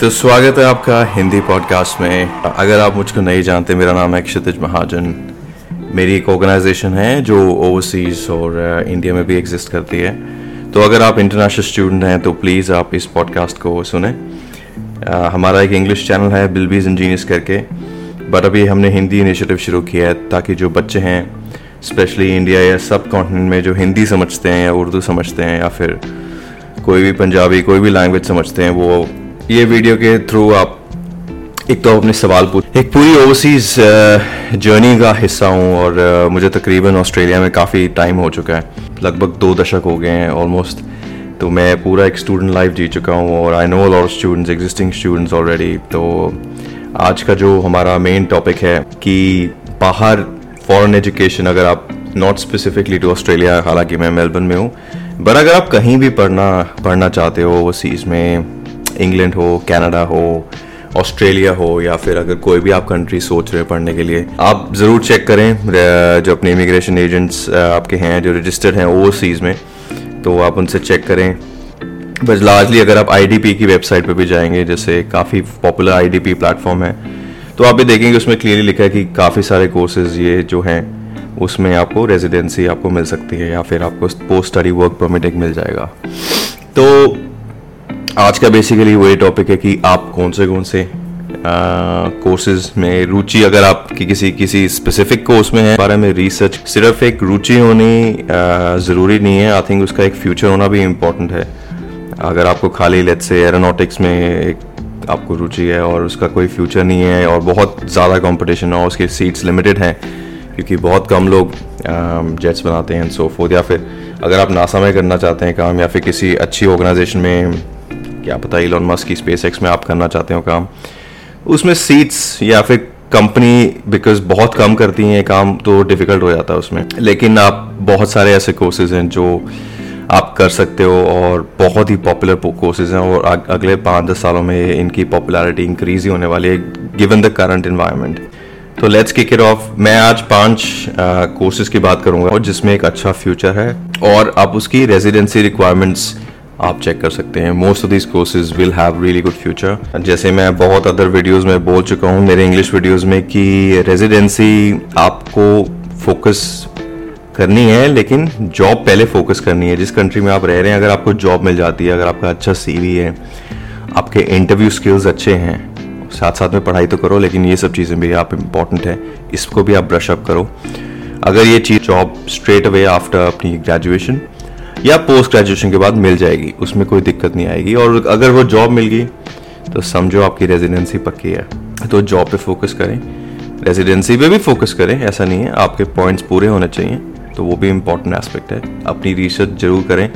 तो स्वागत है आपका हिंदी पॉडकास्ट में। अगर आप मुझको नहीं जानते, मेरा नाम है क्षितिज महाजन। मेरी एक ऑर्गेनाइजेशन है जो ओवरसीज और इंडिया में भी एग्जिस्ट करती है। तो अगर आप इंटरनेशनल स्टूडेंट हैं तो प्लीज़ आप इस पॉडकास्ट को सुने। हमारा एक इंग्लिश चैनल है बिलबीज इंजीनियर्स करके। बट अभी हमने हिंदी इनिशिएटिव शुरू किया है, ताकि जो बच्चे हैं स्पेशली इंडिया या सब कॉन्टिनेंट में जो हिंदी समझते हैं या उर्दू समझते हैं या फिर कोई भी पंजाबी, कोई भी लैंग्वेज समझते हैं, वो ये वीडियो के थ्रू आप एक तो अपने सवाल पूछ एक पूरी ओवरसीज जर्नी का हिस्सा हूँ और uh, मुझे तकरीबन ऑस्ट्रेलिया में काफ़ी टाइम हो चुका है। लगभग दो दशक हो गए हैं ऑलमोस्ट तो मैं पूरा एक स्टूडेंट लाइफ जी चुका हूँ और I know lot students existing students already तो आज का जो हमारा मेन टॉपिक है कि बाहर फॉरेन एजुकेशन अगर आप नॉट स्पेसिफिकली टू ऑस्ट्रेलिया हालाँकि मैं मेलबर्न में हूँ बट अगर आप कहीं भी पढ़ना पढ़ना चाहते हो ओवरसीज़ में इंग्लैंड हो कनाडा हो ऑस्ट्रेलिया हो, या फिर अगर कोई भी आप कंट्री सोच रहे हैं पढ़ने के लिए, आप ज़रूर चेक करें जो अपने इमिग्रेशन एजेंट्स आपके हैं, जो रजिस्टर्ड हैं ओवरसीज़ में तो आप उनसे चेक करें। बस लार्जली अगर आप आईडीपी की वेबसाइट पर भी जाएँगे, जैसे काफ़ी पॉपुलर आई आईडीपी प्लेटफॉर्म है तो आप भी देखेंगे उसमें क्लियरली लिखा है कि काफ़ी सारे कोर्सेज ये जो हैं, उसमें आपको रेजिडेंसी आपको मिल सकती है, या फिर आपको पोस्ट स्टडी वर्क परमिट एक मिल जाएगा। तो आज का बेसिकली वही टॉपिक है कि आप कौन से कौन से कोर्सेज में रुचि अगर आपकी किसी किसी स्पेसिफिक कोर्स में है, बारे में रिसर्च सिर्फ़ एक रुचि होनी ज़रूरी नहीं है। आई थिंक उसका एक फ्यूचर होना भी इम्पोर्टेंट है। अगर आपको खाली लेट से एरोनॉटिक्स में एक आपको रुचि है और उसका कोई फ्यूचर नहीं है और बहुत ज़्यादा कंपटीशन और उसके सीट्स लिमिटेड हैं, क्योंकि बहुत कम लोग जेट्स बनाते हैं सो फोर्थ या फिर अगर आप नासा में करना चाहते हैं काम, या फिर किसी अच्छी ऑर्गेनाइजेशन में क्या पता इलॉन मस्क की स्पेस एक्स में आप करना चाहते हो काम। उसमें सीट्स या फिर कंपनी बिकॉज़ बहुत कम करती हैं काम तो डिफ़िकल्ट हो जाता है उसमें। लेकिन आप बहुत सारे ऐसे कोर्सेज हैं जो आप कर सकते हो और बहुत ही पॉपुलर कोर्सेज हैं और अगले पाँच दस सालों में इनकी पॉपुलैरिटी इंक्रीज ही होने वाली है गिवन द करंट इन्वायरमेंट तो लेट्स किक इट ऑफ़ मैं आज पाँच कोर्सेज की बात करूँगा, और जिसमें एक अच्छा फ्यूचर है, और आप उसकी रेजिडेंसी रिक्वायरमेंट्स आप चेक कर सकते हैं। Most of this courses will have really good future जैसे मैं बहुत अदर वीडियोस में बोल चुका हूँ, मेरे इंग्लिश वीडियोस में कि रेजिडेंसी आपको फोकस करनी है, लेकिन जॉब पहले फोकस करनी है। जिस कंट्री में आप रह रहे हैं, अगर आपको जॉब मिल जाती है, अगर आपका अच्छा सीवी है, आपके इंटरव्यू स्किल्स अच्छे हैं साथ साथ में पढ़ाई तो करो, लेकिन ये सब चीज़ें भी आप इंपॉर्टेंट है। इसको भी आप ब्रश अप करो। अगर ये चीज़ जॉब स्ट्रेट अवे आफ्टर अपनी ग्रेजुएशन या पोस्ट ग्रेजुएशन के बाद मिल जाएगी, उसमें कोई दिक्कत नहीं आएगी। और अगर वो जॉब मिल गई तो समझो आपकी रेजिडेंसी पक्की है। तो जॉब पे फोकस करें। रेजिडेंसी पे भी फोकस करें, ऐसा नहीं है, आपके पॉइंट्स पूरे होने चाहिए तो वो भी इम्पोर्टेंट एस्पेक्ट है। अपनी रिसर्च ज़रूर करें,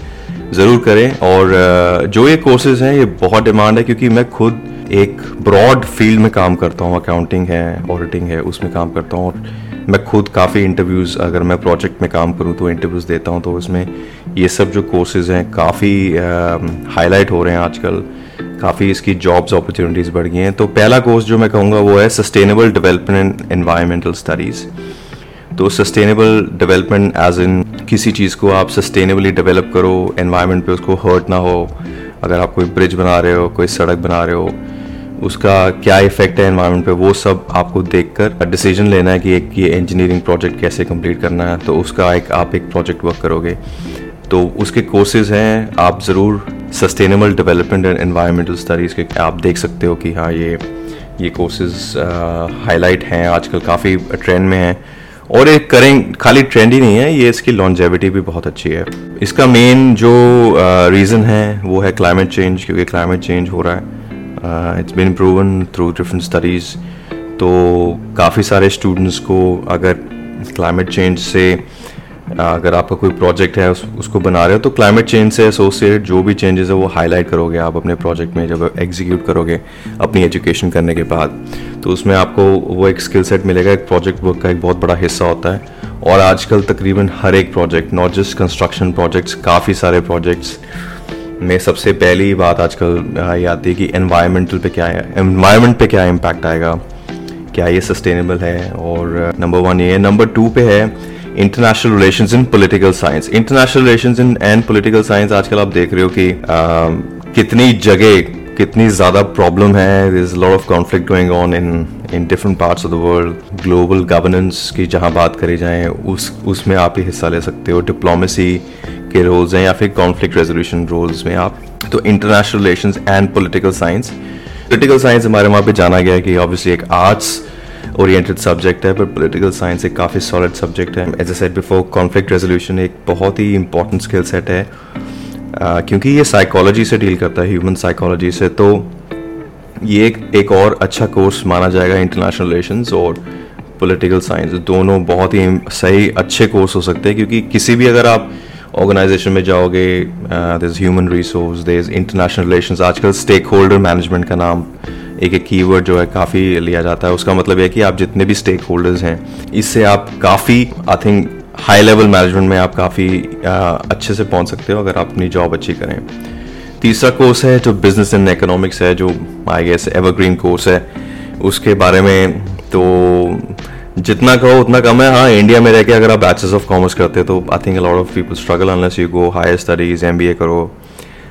ज़रूर करें। और जो ये कोर्सेज हैं, ये बहुत डिमांड है, क्योंकि मैं खुद एक ब्रॉड फ़ील्ड में काम करता हूँ। अकाउंटिंग है ऑडिटिंग है, उसमें काम करता हूँ। और मैं खुद काफ़ी इंटरव्यूज़ अगर मैं प्रोजेक्ट में काम करूँ तो इंटरव्यूज़ देता हूँ तो उसमें ये सब जो कोर्सेज हैं काफ़ी हाईलाइट हो रहे हैं आजकल। काफ़ी इसकी जॉब्स अपॉर्चुनिटीज़ बढ़ गई हैं। तो पहला कोर्स जो मैं कहूँगा वो है सस्टेनेबल डेवलपमेंट एनवायरमेंटल स्टडीज़ तो सस्टेनेबल डेवलपमेंट एज इन किसी चीज़ को आप सस्टेनेबली डेवलप करो एनवायरनमेंट पे उसको हर्ट ना हो। अगर आप कोई ब्रिज बना रहे हो, कोई सड़क बना रहे हो उसका क्या इफ़ेक्ट है एनवायरनमेंट पे, वो सब आपको देखकर डिसीज़न लेना है कि एक, ये इंजीनियरिंग प्रोजेक्ट कैसे कंप्लीट करना है तो उसका एक, आप एक प्रोजेक्ट वर्क करोगे। तो उसके कोर्सेज हैं, आप ज़रूर sustainable development and environmental studies के, आप देख सकते हो कि हाँ ये ये कोर्सेज हाईलाइट हैं, आजकल काफ़ी ट्रेंड में हैं। और एक करें, खाली ट्रेंड ही नहीं है, ये इसकी लॉन्जेविटी भी बहुत अच्छी है। इसका मेन जो रीज़न है, वो है क्लाइमेट चेंज क्योंकि क्लाइमेट चेंज हो रहा है। It's been proven through different studies तो काफ़ी सारे स्टूडेंट्स को अगर क्लाइमेट चेंज से uh, अगर आपका कोई प्रोजेक्ट है उस, उसको बना रहे हो तो क्लाइमेट चेंज से एसोसिएटेड जो भी चेंजेस है वो हाईलाइट करोगे आप अपने प्रोजेक्ट में जब एग्जीक्यूट करोगे अपनी एजुकेशन करने के बाद। तो उसमें आपको वो एक स्किल सेट मिलेगा एक प्रोजेक्ट वर्क का एक बहुत बड़ा हिस्सा होता है। और आजकल तकरीबन हर एक project not just construction projects काफ़ी सारे प्रोजेक्ट्स में सबसे पहली बात आजकल ये आती है कि एनवायरमेंटल पे क्या है एनवायरमेंट पे क्या इम्पैक्ट आएगा क्या ये सस्टेनेबल है? और नंबर वन ये नंबर टू पे है international relation in political science international relation in and political science आजकल आप देख रहे हो कि आ, कितनी जगह कितनी ज़्यादा प्रॉब्लम है। Is lot of conflict going on in in different parts of the world global governance की जहाँ बात करी जाए उस उसमें आप ही हिस्सा ले सकते हो। डिप्लोमेसी के रोल्स हैं या फिर कॉन्फ्लिक्ट रेजोल्यूशन रोल्स में आप? तो international relation and political science political science हमारे वहाँ पे जाना गया है कि ऑब्वियसली एक आर्ट्स ओरिएंटेड सब्जेक्ट है पर पॉलिटिकल साइंस एक काफ़ी सॉलिड सब्जेक्ट है। As a said before conflict resolution एक बहुत ही इंपॉर्टेंट स्किल सेट है। uh, क्योंकि ये साइकोलॉजी से डील करता है ह्यूमन साइकोलॉजी से तो ये एक एक और अच्छा कोर्स माना जाएगा इंटरनेशनल रिलेशंस और पॉलिटिकल साइंस दोनों बहुत ही सही अच्छे कोर्स हो सकते हैं क्योंकि किसी भी अगर आप ऑर्गेनाइजेशन में जाओगे there human resource there international relation आजकल स्टेक होल्डर मैनेजमेंट का नाम एक एक कीवर्ड जो है काफ़ी लिया जाता है उसका मतलब यह कि आप जितने भी स्टेक होल्डर्स हैं इससे आप काफ़ी I think high level management में आप काफ़ी अच्छे से पहुँच सकते हो अगर आप अपनी जॉब अच्छी करें तीसरा कोर्स है जो बिज़नेस एंड इकोनॉमिक्स है जो आई गेस एवरग्रीन कोर्स है उसके बारे में तो जितना कहो उतना कम है। हाँ इंडिया में रह के अगर आप बैचलर्स ऑफ़ कॉमर्स करते हो तो I think lot of people struggle unless you go higher studies MBA करो,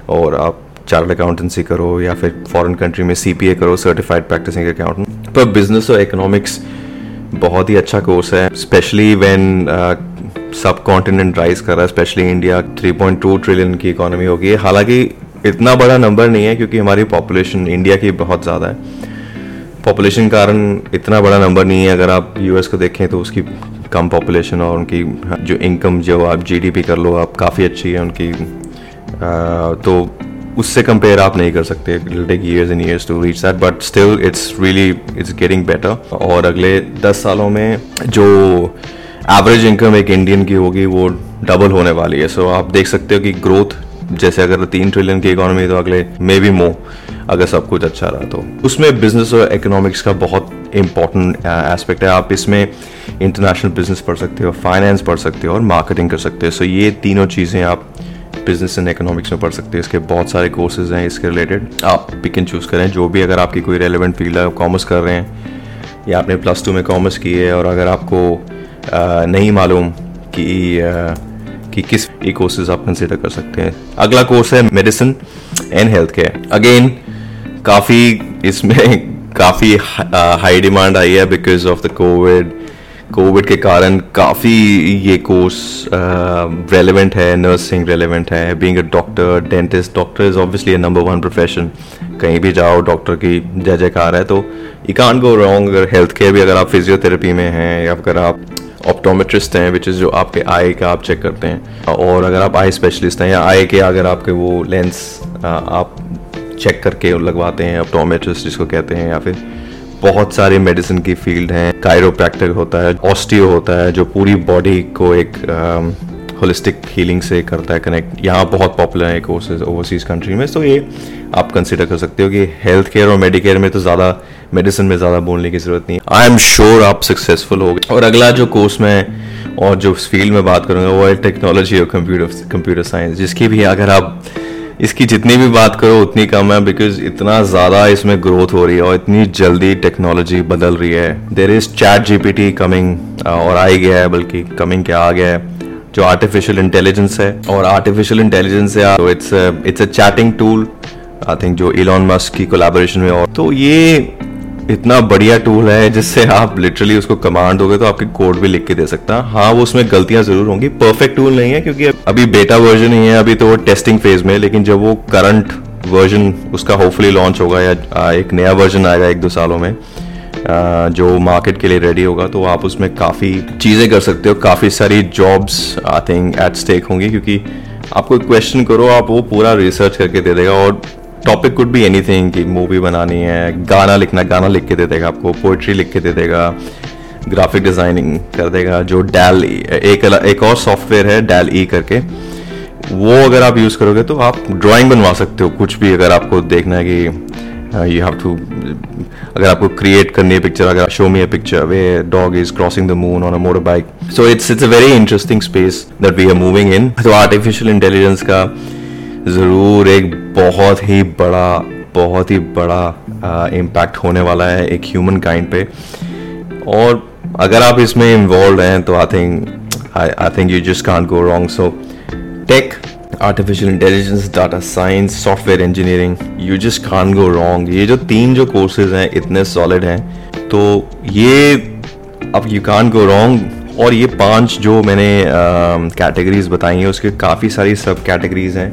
और आप चार्ट अकाउंटेंसी करो, या फिर फॉरेन कंट्री में सीपीए करो सर्टिफाइड प्रैक्टिसिंग अकाउंटेंट पर बिज़नेस और इकोनॉमिक्स बहुत ही अच्छा कोर्स है स्पेशली व्हेन सब कॉन्टिनेंट राइज कर रहा है स्पेशली इंडिया 3.2 ट्रिलियन की इकोनॉमी होगी। हालाँकि इतना बड़ा नंबर नहीं है, क्योंकि हमारी पॉपुलेशन इंडिया की बहुत ज़्यादा है। पॉपुलेशन कारण इतना बड़ा नंबर नहीं है अगर आप यूएस को देखें तो उसकी कम पॉपुलेशन और उनकी जो इनकम जो आप जीडीपी कर लो आप काफ़ी अच्छी है उनकी आ, तो उससे कंपेयर आप नहीं कर सकते take years and years to reach that but still it's really it's getting better और अगले दस सालों में जो एवरेज इनकम एक इंडियन की होगी वो डबल होने वाली है। सो so, आप देख सकते हो कि ग्रोथ जैसे अगर तीन ट्रिलियन की इकोनॉमी तो अगले मे बी मो अगर सब कुछ अच्छा रहा तो। उसमें बिज़नेस और इकोनॉमिक्स का बहुत इंपॉर्टेंट एस्पेक्ट है। आप इसमें इंटरनेशनल बिज़नेस पढ़ सकते हो फाइनेंस पढ़ सकते हो और मार्केटिंग कर सकते हो। सो ये तीनों चीज़ें आप बिज़नेस एंड इकोनॉमिक्स में पढ़ सकते हैं। इसके बहुत सारे कोर्सेज हैं इसके रिलेटेड आप पिक एंड चूज़ करें। जो भी अगर आपकी कोई रेलिवेंट फ़ील्ड है कॉमर्स कर रहे हैं या आपने प्लस टू में कॉमर्स की है और अगर आपको आ, नहीं मालूम कि आ, कि किस ई कोर्सेज आप कंसिडर कर सकते हैं। अगला कोर्स है medicine and health care again काफ़ी इसमें काफ़ी हाई डिमांड आई है because of the covid covid के कारण काफ़ी ये कोर्स रेलिवेंट है नर्सिंग रेलिवेंट है। Being a doctor dentist doctor is obviously number one profession कहीं भी जाओ डॉक्टर की जय जयकार है। तो यू कान गो रॉन्ग अगर हेल्थ केयर भी अगर आप फिजियोथेरेपी में हैं या अगर आप ऑप्टोमेट्रिस्ट हैं विच इज़ जो आपके आई का आप चेक करते हैं। और अगर आप आई स्पेशलिस्ट हैं या आई के अगर आपके वो लेंस आप चेक करके लगवाते हैं ऑप्टोमेट्रिस्ट जिसको कहते हैं, या फिर बहुत सारे मेडिसिन की फ़ील्ड हैं। कायरोप्रैक्टर होता है ऑस्टियो होता है, जो पूरी बॉडी को एक होलिस्टिक हीलिंग से करता है कनेक्ट यहाँ बहुत पॉपुलर है कोर्सेज ओवरसीज कंट्री में। तो ये आप कंसिडर कर सकते हो कि हेल्थ केयर और मेडिकेयर में तो ज़्यादा मेडिसिन में ज़्यादा बोलने की ज़रूरत नहीं। आई एम श्योर आप सक्सेसफुल हो गए। और अगला जो कोर्स में और जो फ़ील्ड में बात करूँगा, वो है टेक्नोलॉजी और कंप्यूटर कंप्यूटर साइंस जिसकी भी अगर आप इसकी जितनी भी बात करो, उतनी कम है बिकॉज़ इतना ज़्यादा इसमें ग्रोथ हो रही है और इतनी जल्दी टेक्नोलॉजी बदल रही है। There is chat GPT coming और आ गया है, बल्कि कमिंग क्या आ गया है? जो आर्टिफिशियल इंटेलिजेंस है, और आर्टिफिशियल इंटेलिजेंस है तो it's it's a chatting tool I think जो इलॉन मस्क की कोलैबोरेशन में और तो ये इतना बढ़िया टूल है जिससे आप लिटरली उसको कमांड दोगे तो आपके कोड भी लिख के दे सकता है। हाँ वो उसमें गलतियाँ ज़रूर होंगी। परफेक्ट टूल नहीं है क्योंकि अभी बेटा वर्जन ही है, अभी तो वो टेस्टिंग फ़ेज़ में लेकिन जब वो करंट वर्जन उसका होपफुली लॉन्च होगा या एक नया वर्जन आएगा एक दो सालों में जो मार्केट के लिए रेडी होगा तो आप उसमें काफ़ी चीज़ें कर सकते हो। काफ़ी सारी jobs I think at stake होंगी, क्योंकि आपको क्वेश्चन करो, आप वो पूरा रिसर्च करके दे देगा, और टॉपिक कुड भी एनी थिंग कि मूवी बनानी है, गाना लिखना, गाना लिख के दे देगा आपको पोइट्री लिख के दे देगा ग्राफिक डिज़ाइनिंग कर देगा, जो डैल एक एक और सॉफ्टवेयर है डैल ई करके। वो अगर आप यूज़ करोगे तो आप ड्राइंग बनवा सकते हो, कुछ भी अगर आपको देखना है कि यू हैव टू अगर आपको क्रिएट करनी है पिक्चर अगर show me picture where dog is crossing the moon on a motorbike so it's it's a very interesting space that we are moving in तो आर्टिफिशियल इंटेलिजेंस का ज़रूर एक बहुत ही बड़ा बहुत ही बड़ा इम्पैक्ट uh, होने वाला है एक ह्यूमन काइंड पे। और अगर आप इसमें इन्वॉल्व हैं तो I think I think you just can't go wrong so tech artificial intelligence data science software engineering you just can't go wrong ये जो तीन जो कोर्सेज हैं, इतने सॉलिड हैं। तो ये, अब यू कान गो रॉन्ग और ये पाँच जो मैंने कैटेगरीज बताई हैं, उसके काफ़ी सारी सब कैटेगरीज हैं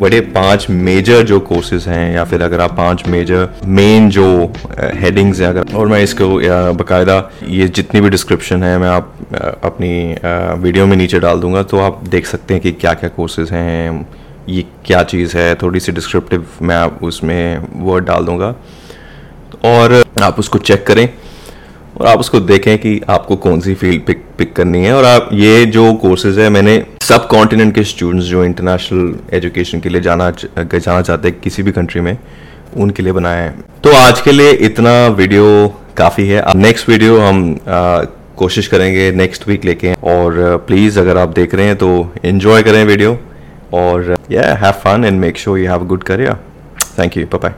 बड़े पाँच मेजर जो कोर्सेज हैं, या फिर अगर आप पाँच मेजर मेन जो हेडिंग्स हैं, अगर, और मैं इसको बकायदा ये जितनी भी डिस्क्रिप्शन है, मैं आप अपनी वीडियो में नीचे डाल दूँगा तो आप देख सकते हैं कि क्या क्या कोर्सेज हैं ये क्या चीज़ है थोड़ी सी डिस्क्रिप्टिव मैं आप उसमें वर्ड डाल दूँगा। और आप उसको चेक करें और आप उसको देखें कि आपको कौन सी फ़ील्ड पिक पिक करनी है। और आप ये जो कोर्सेज है मैंने सब कॉन्टिनेंट के स्टूडेंट्स जो इंटरनेशनल एजुकेशन के लिए जाना जाना चाहते हैं किसी भी कंट्री में उनके लिए बनाया है। तो आज के लिए इतना वीडियो काफ़ी है। नेक्स्ट वीडियो हम आ, कोशिश करेंगे नेक्स्ट वीक लेके। और प्लीज़ अगर आप देख रहे हैं तो इन्जॉय करें वीडियो और या have fun and make sure you have good career thank you bye